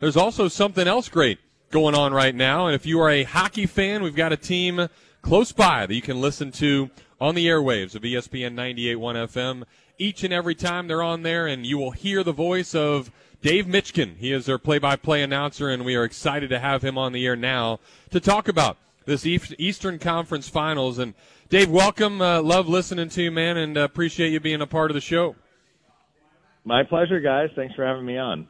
there's also something else great going on right now. And if you are a hockey fan, we've got a team close by that you can listen to on the airwaves of ESPN 98.1 FM each and every time they're on there, and you will hear the voice of Dave Mishkin. He is their play-by-play announcer, and we are excited to have him on the air now to talk about this Eastern Conference Finals. And Dave, welcome. Uh, love listening to you, man, and uh, appreciate you being a part of the show. My pleasure, guys. Thanks for having me on.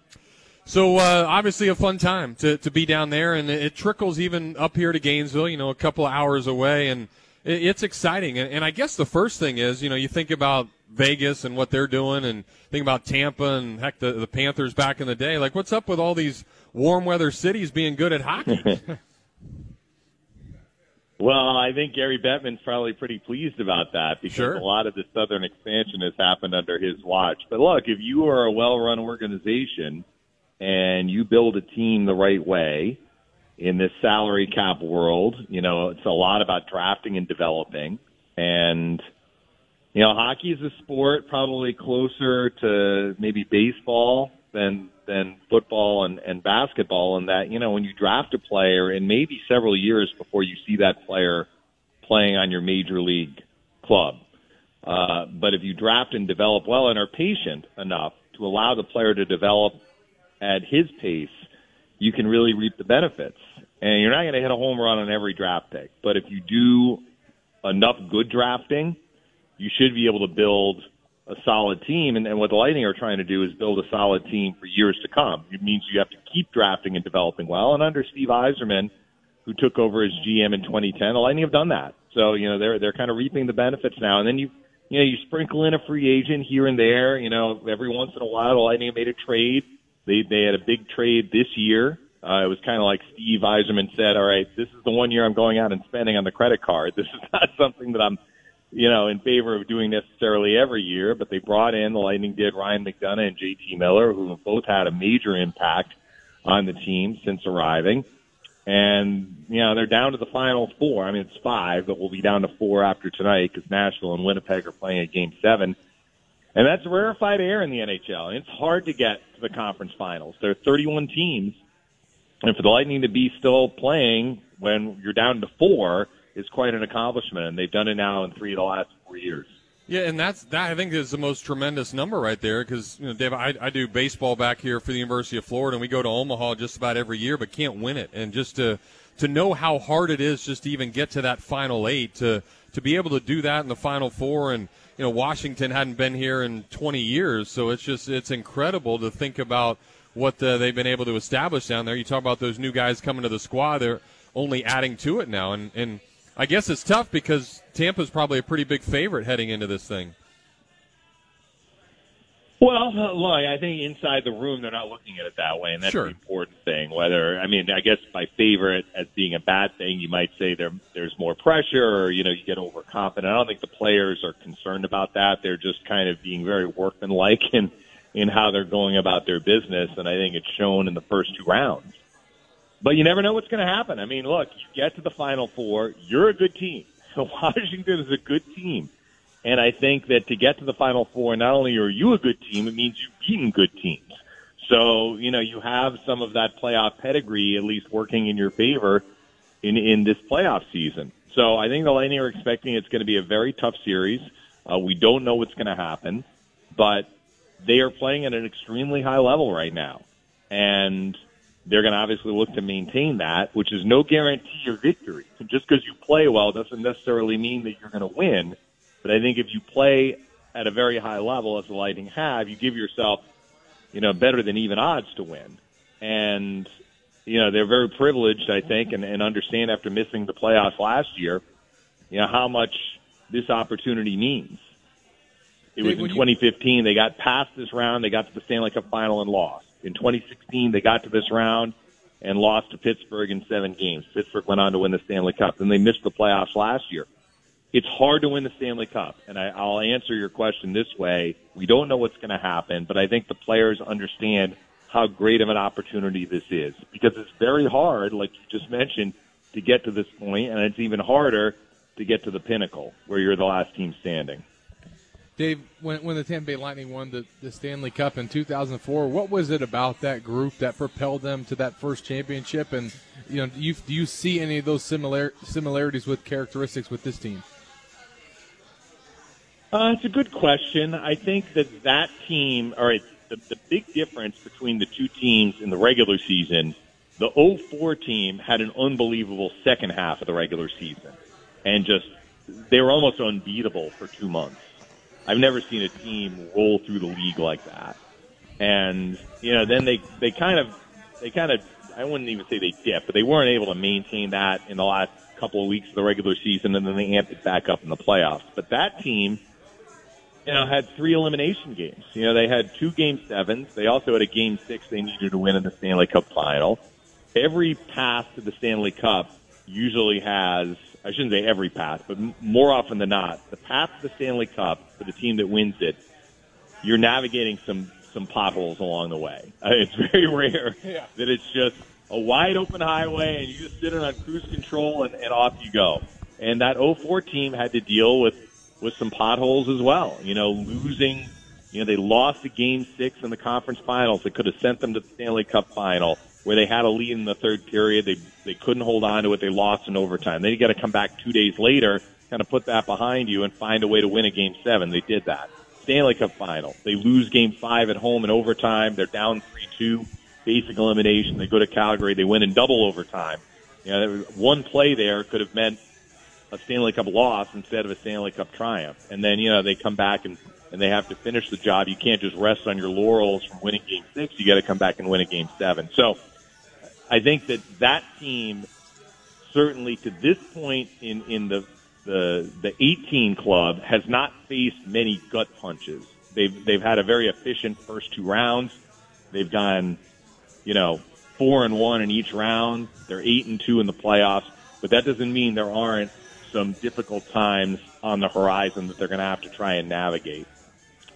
So uh, obviously a fun time to, to be down there, and it trickles even up here to Gainesville. You know, a couple hours away, and it, it's exciting. And, and I guess the first thing is, you know, you think about Vegas and what they're doing, and think about Tampa and heck, the, the Panthers back in the day. Like, what's up with all these warm weather cities being good at hockey? well, I think Gary Bettman's probably pretty pleased about that because sure. a lot of the Southern expansion has happened under his watch. But look, if you are a well-run organization and you build a team the right way in this salary cap world, you know, it's a lot about drafting and developing and – you know, hockey is a sport probably closer to maybe baseball than than football and, and basketball in that, you know, when you draft a player and maybe several years before you see that player playing on your major league club. Uh, but if you draft and develop well and are patient enough to allow the player to develop at his pace, you can really reap the benefits. And you're not going to hit a home run on every draft pick. But if you do enough good drafting, you should be able to build a solid team. And, and what the Lightning are trying to do is build a solid team for years to come. It means you have to keep drafting and developing well. And under Steve Yzerman, who took over as GM in 2010, the Lightning have done that. So you know they're they're kind of reaping the benefits now. And then you you know you sprinkle in a free agent here and there. You know every once in a while the Lightning made a trade. They they had a big trade this year. Uh, it was kind of like Steve Yzerman said, "All right, this is the one year I'm going out and spending on the credit card. This is not something that I'm you know, in favor of doing necessarily every year, but they brought in the Lightning did Ryan McDonagh and JT Miller, who both had a major impact on the team since arriving. And, you know, they're down to the final four. I mean, it's five, but we'll be down to four after tonight because Nashville and Winnipeg are playing at game seven. And that's rarefied air in the NHL. It's hard to get to the conference finals. There are 31 teams. And for the Lightning to be still playing when you're down to four, is quite an accomplishment, and they've done it now in three of the last four years. Yeah, and that's that. I think is the most tremendous number right there because you know, Dave, I, I do baseball back here for the University of Florida, and we go to Omaha just about every year, but can't win it. And just to to know how hard it is just to even get to that final eight to to be able to do that in the final four, and you know Washington hadn't been here in 20 years, so it's just it's incredible to think about what uh, they've been able to establish down there. You talk about those new guys coming to the squad; they're only adding to it now, and and I guess it's tough because Tampa's probably a pretty big favorite heading into this thing. Well, look, I think inside the room they're not looking at it that way, and that's sure. the important thing. Whether I mean, I guess by favorite as being a bad thing, you might say there there's more pressure, or you know, you get overconfident. I don't think the players are concerned about that. They're just kind of being very workmanlike in in how they're going about their business, and I think it's shown in the first two rounds. But you never know what's going to happen. I mean, look, you get to the Final Four, you're a good team. So Washington is a good team. And I think that to get to the Final Four, not only are you a good team, it means you've beaten good teams. So, you know, you have some of that playoff pedigree at least working in your favor in, in this playoff season. So I think the Lightning are expecting it's going to be a very tough series. Uh, we don't know what's going to happen, but they are playing at an extremely high level right now. And they're going to obviously look to maintain that, which is no guarantee of victory. Just because you play well doesn't necessarily mean that you're going to win. But I think if you play at a very high level, as the Lightning have, you give yourself, you know, better than even odds to win. And, you know, they're very privileged, I think, and, and understand after missing the playoffs last year, you know, how much this opportunity means. It was in 2015. They got past this round. They got to the Stanley Cup final and lost. In 2016, they got to this round and lost to Pittsburgh in seven games. Pittsburgh went on to win the Stanley Cup, and they missed the playoffs last year. It's hard to win the Stanley Cup, and I, I'll answer your question this way: we don't know what's going to happen, but I think the players understand how great of an opportunity this is because it's very hard, like you just mentioned, to get to this point, and it's even harder to get to the pinnacle where you're the last team standing. Dave, when, when the Tampa Bay Lightning won the, the Stanley Cup in 2004, what was it about that group that propelled them to that first championship? And you know, do you, do you see any of those similar similarities with characteristics with this team? Uh, it's a good question. I think that that team, all right, the, the big difference between the two teams in the regular season, the 04 team had an unbelievable second half of the regular season and just, they were almost unbeatable for two months. I've never seen a team roll through the league like that. And, you know, then they, they kind of, they kind of, I wouldn't even say they dipped, but they weren't able to maintain that in the last couple of weeks of the regular season and then they amped it back up in the playoffs. But that team, you know, had three elimination games. You know, they had two game sevens. They also had a game six they needed to win in the Stanley Cup final. Every path to the Stanley Cup usually has I shouldn't say every path, but more often than not, the path to the Stanley Cup for the team that wins it, you're navigating some some potholes along the way. It's very rare yeah. that it's just a wide open highway and you just sit on cruise control and, and off you go. And that 04 team had to deal with with some potholes as well. You know, losing. You know, they lost the game six in the conference finals. They could have sent them to the Stanley Cup final where they had a lead in the third period. They they couldn't hold on to it. They lost in overtime. Then you got to come back two days later, kind of put that behind you, and find a way to win a game seven. They did that. Stanley Cup final. They lose game five at home in overtime. They're down three two, basic elimination. They go to Calgary. They win in double overtime. You know, one play there could have meant a Stanley Cup loss instead of a Stanley Cup triumph. And then you know they come back and and they have to finish the job. You can't just rest on your laurels from winning game six. You got to come back and win a game seven. So I think that that team certainly to this point in, in the, the, the 18 club has not faced many gut punches. They've, they've had a very efficient first two rounds. They've gone, you know, four and one in each round. They're eight and two in the playoffs, but that doesn't mean there aren't some difficult times on the horizon that they're going to have to try and navigate.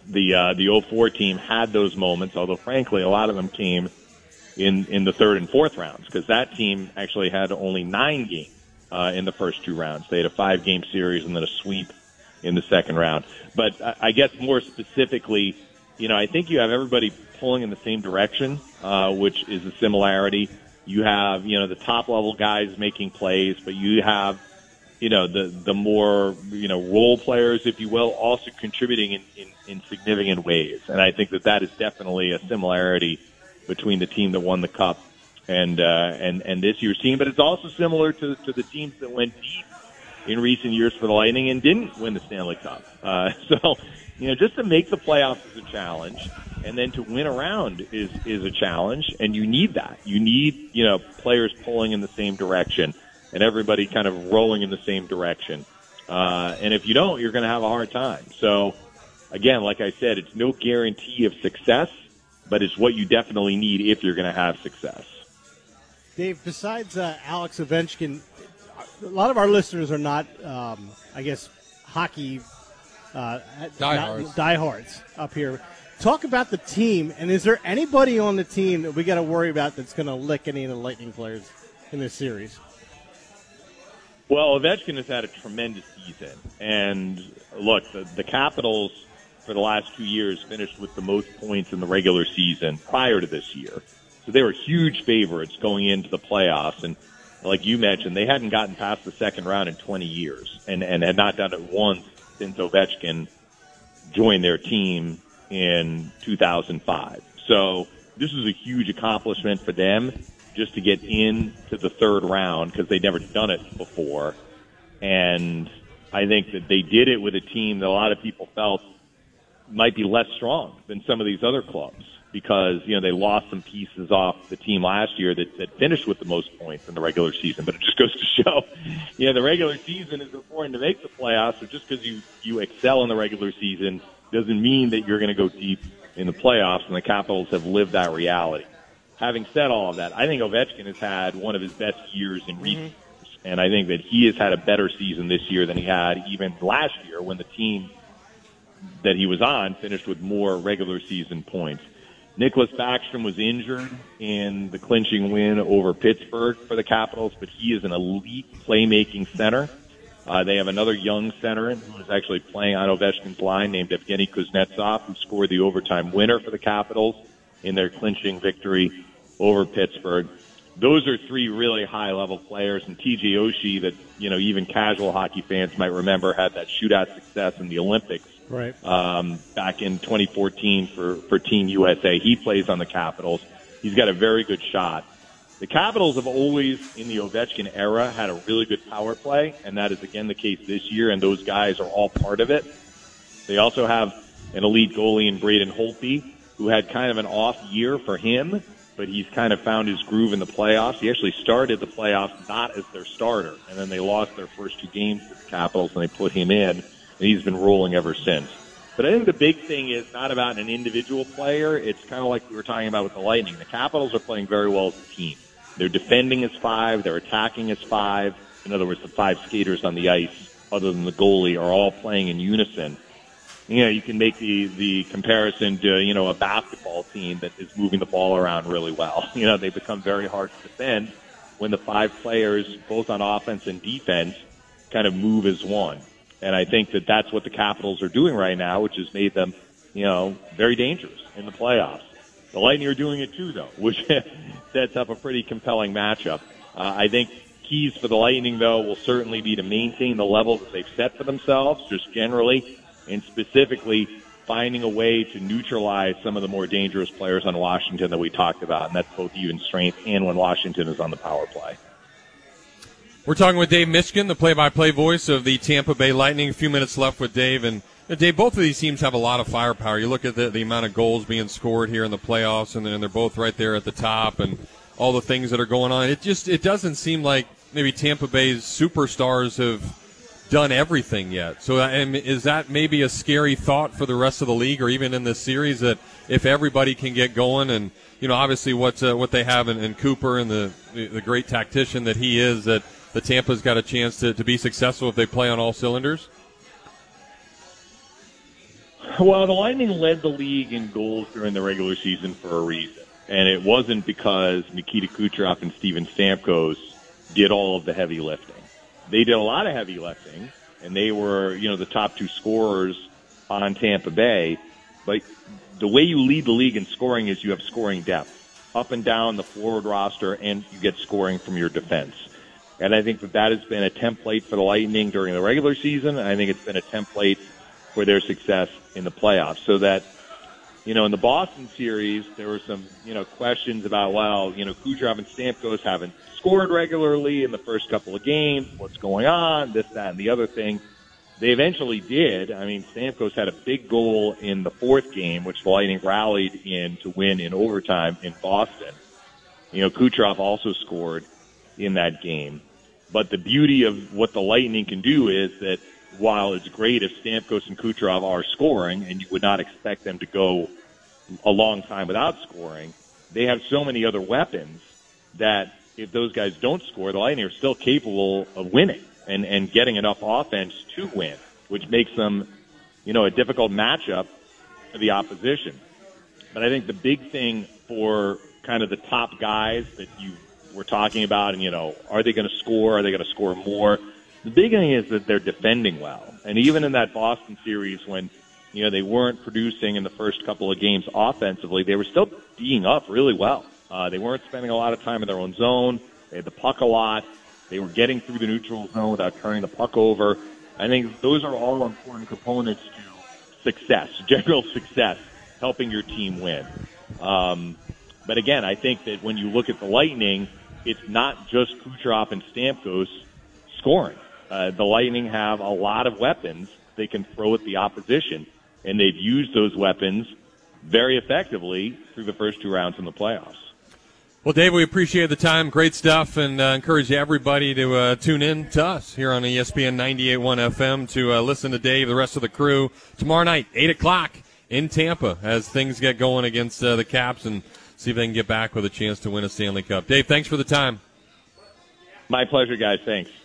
The, uh, the 04 team had those moments, although frankly, a lot of them came in in the third and fourth rounds because that team actually had only nine games uh, in the first two rounds. They had a five game series and then a sweep in the second round. But I, I guess more specifically, you know, I think you have everybody pulling in the same direction, uh, which is a similarity. You have, you know, the top level guys making plays, but you have, you know, the the more, you know, role players, if you will, also contributing in, in, in significant ways. And I think that that is definitely a similarity between the team that won the cup and uh, and and this year's team. But it's also similar to to the teams that went deep in recent years for the Lightning and didn't win the Stanley Cup. Uh, so, you know, just to make the playoffs is a challenge, and then to win around is is a challenge, and you need that. You need you know players pulling in the same direction and everybody kind of rolling in the same direction. Uh, and if you don't, you're going to have a hard time. So, again, like I said, it's no guarantee of success but it's what you definitely need if you're going to have success. Dave, besides uh, Alex Ovechkin, a lot of our listeners are not, um, I guess, hockey uh, diehards. diehards up here. Talk about the team, and is there anybody on the team that we got to worry about that's going to lick any of the Lightning players in this series? Well, Ovechkin has had a tremendous season, and look, the, the Capitals for the last two years finished with the most points in the regular season prior to this year. So they were huge favorites going into the playoffs. And like you mentioned, they hadn't gotten past the second round in 20 years and, and had not done it once since Ovechkin joined their team in 2005. So this is a huge accomplishment for them just to get into the third round because they'd never done it before. And I think that they did it with a team that a lot of people felt might be less strong than some of these other clubs because you know they lost some pieces off the team last year that, that finished with the most points in the regular season. But it just goes to show, you know, the regular season is important to make the playoffs. So just because you you excel in the regular season doesn't mean that you're going to go deep in the playoffs. And the Capitals have lived that reality. Having said all of that, I think Ovechkin has had one of his best years in recent mm-hmm. years, and I think that he has had a better season this year than he had even last year when the team that he was on finished with more regular season points. Nicholas Backstrom was injured in the clinching win over Pittsburgh for the Capitals, but he is an elite playmaking center. Uh, they have another young center who is actually playing on Ovechkin's line named Evgeny Kuznetsov, who scored the overtime winner for the Capitals in their clinching victory over Pittsburgh. Those are three really high level players, and TJ Oshie, that you know even casual hockey fans might remember, had that shootout success in the Olympics Right. um, back in 2014 for, for Team USA. He plays on the Capitals. He's got a very good shot. The Capitals have always, in the Ovechkin era, had a really good power play, and that is again the case this year, and those guys are all part of it. They also have an elite goalie in Braden Holtby, who had kind of an off year for him, but he's kind of found his groove in the playoffs. He actually started the playoffs not as their starter, and then they lost their first two games to the Capitals, and they put him in, and he's been rolling ever since. But I think the big thing is not about an individual player. It's kind of like we were talking about with the Lightning. The Capitals are playing very well as a team. They're defending as five. They're attacking as five. In other words, the five skaters on the ice, other than the goalie, are all playing in unison. You know, you can make the the comparison to you know a basketball team that is moving the ball around really well. You know, they become very hard to defend when the five players, both on offense and defense, kind of move as one. And I think that that's what the Capitals are doing right now, which has made them, you know, very dangerous in the playoffs. The Lightning are doing it too, though, which sets up a pretty compelling matchup. Uh, I think keys for the Lightning, though, will certainly be to maintain the level that they've set for themselves, just generally, and specifically finding a way to neutralize some of the more dangerous players on Washington that we talked about, and that's both even strength and when Washington is on the power play. We're talking with Dave Mishkin, the play-by-play voice of the Tampa Bay Lightning. A few minutes left with Dave, and uh, Dave, both of these teams have a lot of firepower. You look at the, the amount of goals being scored here in the playoffs, and then they're both right there at the top, and all the things that are going on. It just it doesn't seem like maybe Tampa Bay's superstars have done everything yet. So, is that maybe a scary thought for the rest of the league, or even in this series, that if everybody can get going, and you know, obviously what uh, what they have in, in Cooper and the, the the great tactician that he is, that the Tampa's got a chance to, to be successful if they play on all cylinders? Well, the Lightning led the league in goals during the regular season for a reason. And it wasn't because Nikita Kucherov and Steven Stamkos did all of the heavy lifting. They did a lot of heavy lifting, and they were, you know, the top two scorers on Tampa Bay. But the way you lead the league in scoring is you have scoring depth up and down the forward roster, and you get scoring from your defense. And I think that that has been a template for the Lightning during the regular season. I think it's been a template for their success in the playoffs. So that, you know, in the Boston series, there were some, you know, questions about, well, you know, Kucherov and Stamkos haven't scored regularly in the first couple of games. What's going on? This, that, and the other thing. They eventually did. I mean, Stamkos had a big goal in the fourth game, which the Lightning rallied in to win in overtime in Boston. You know, Kucherov also scored in that game. But the beauty of what the Lightning can do is that while it's great if Stamkos and Kucherov are scoring, and you would not expect them to go a long time without scoring, they have so many other weapons that if those guys don't score, the Lightning are still capable of winning and, and getting enough offense to win, which makes them, you know, a difficult matchup for the opposition. But I think the big thing for kind of the top guys that you were talking about, and you know, are they going to score? Are they going to score more? The big thing is that they're defending well, and even in that Boston series when you know they weren't producing in the first couple of games offensively, they were still being up really well. Uh, they weren't spending a lot of time in their own zone. They had the puck a lot. They were getting through the neutral zone without turning the puck over. I think those are all important components to success, general success, helping your team win. Um, but again, I think that when you look at the Lightning, it's not just Kucherov and Stamkos scoring. Uh, the Lightning have a lot of weapons they can throw at the opposition, and they've used those weapons very effectively through the first two rounds in the playoffs. Well, Dave, we appreciate the time. Great stuff, and uh, encourage everybody to uh, tune in to us here on ESPN 98.1 FM to uh, listen to Dave, the rest of the crew, tomorrow night, 8 o'clock in Tampa as things get going against uh, the Caps and see if they can get back with a chance to win a Stanley Cup. Dave, thanks for the time. My pleasure, guys. Thanks.